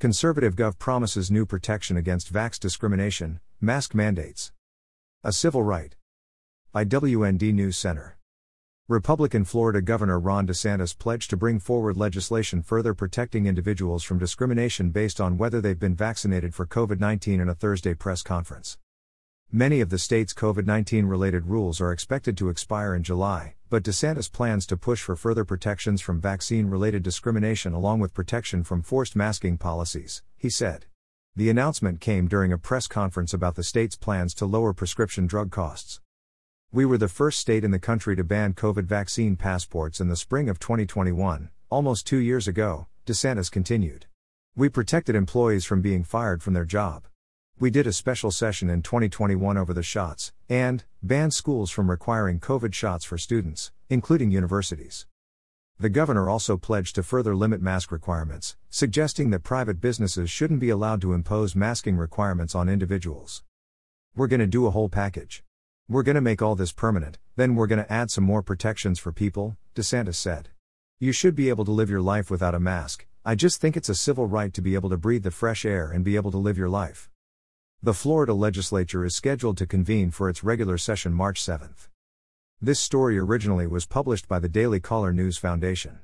Conservative Gov promises new protection against vax discrimination, mask mandates. A civil right. By WND News Center. Republican Florida Governor Ron DeSantis pledged to bring forward legislation further protecting individuals from discrimination based on whether they've been vaccinated for COVID 19 in a Thursday press conference. Many of the state's COVID 19 related rules are expected to expire in July, but DeSantis plans to push for further protections from vaccine related discrimination along with protection from forced masking policies, he said. The announcement came during a press conference about the state's plans to lower prescription drug costs. We were the first state in the country to ban COVID vaccine passports in the spring of 2021, almost two years ago, DeSantis continued. We protected employees from being fired from their job. We did a special session in 2021 over the shots, and banned schools from requiring COVID shots for students, including universities. The governor also pledged to further limit mask requirements, suggesting that private businesses shouldn't be allowed to impose masking requirements on individuals. We're going to do a whole package. We're going to make all this permanent, then we're going to add some more protections for people, DeSantis said. You should be able to live your life without a mask. I just think it's a civil right to be able to breathe the fresh air and be able to live your life. The Florida legislature is scheduled to convene for its regular session March 7. This story originally was published by the Daily Caller News Foundation.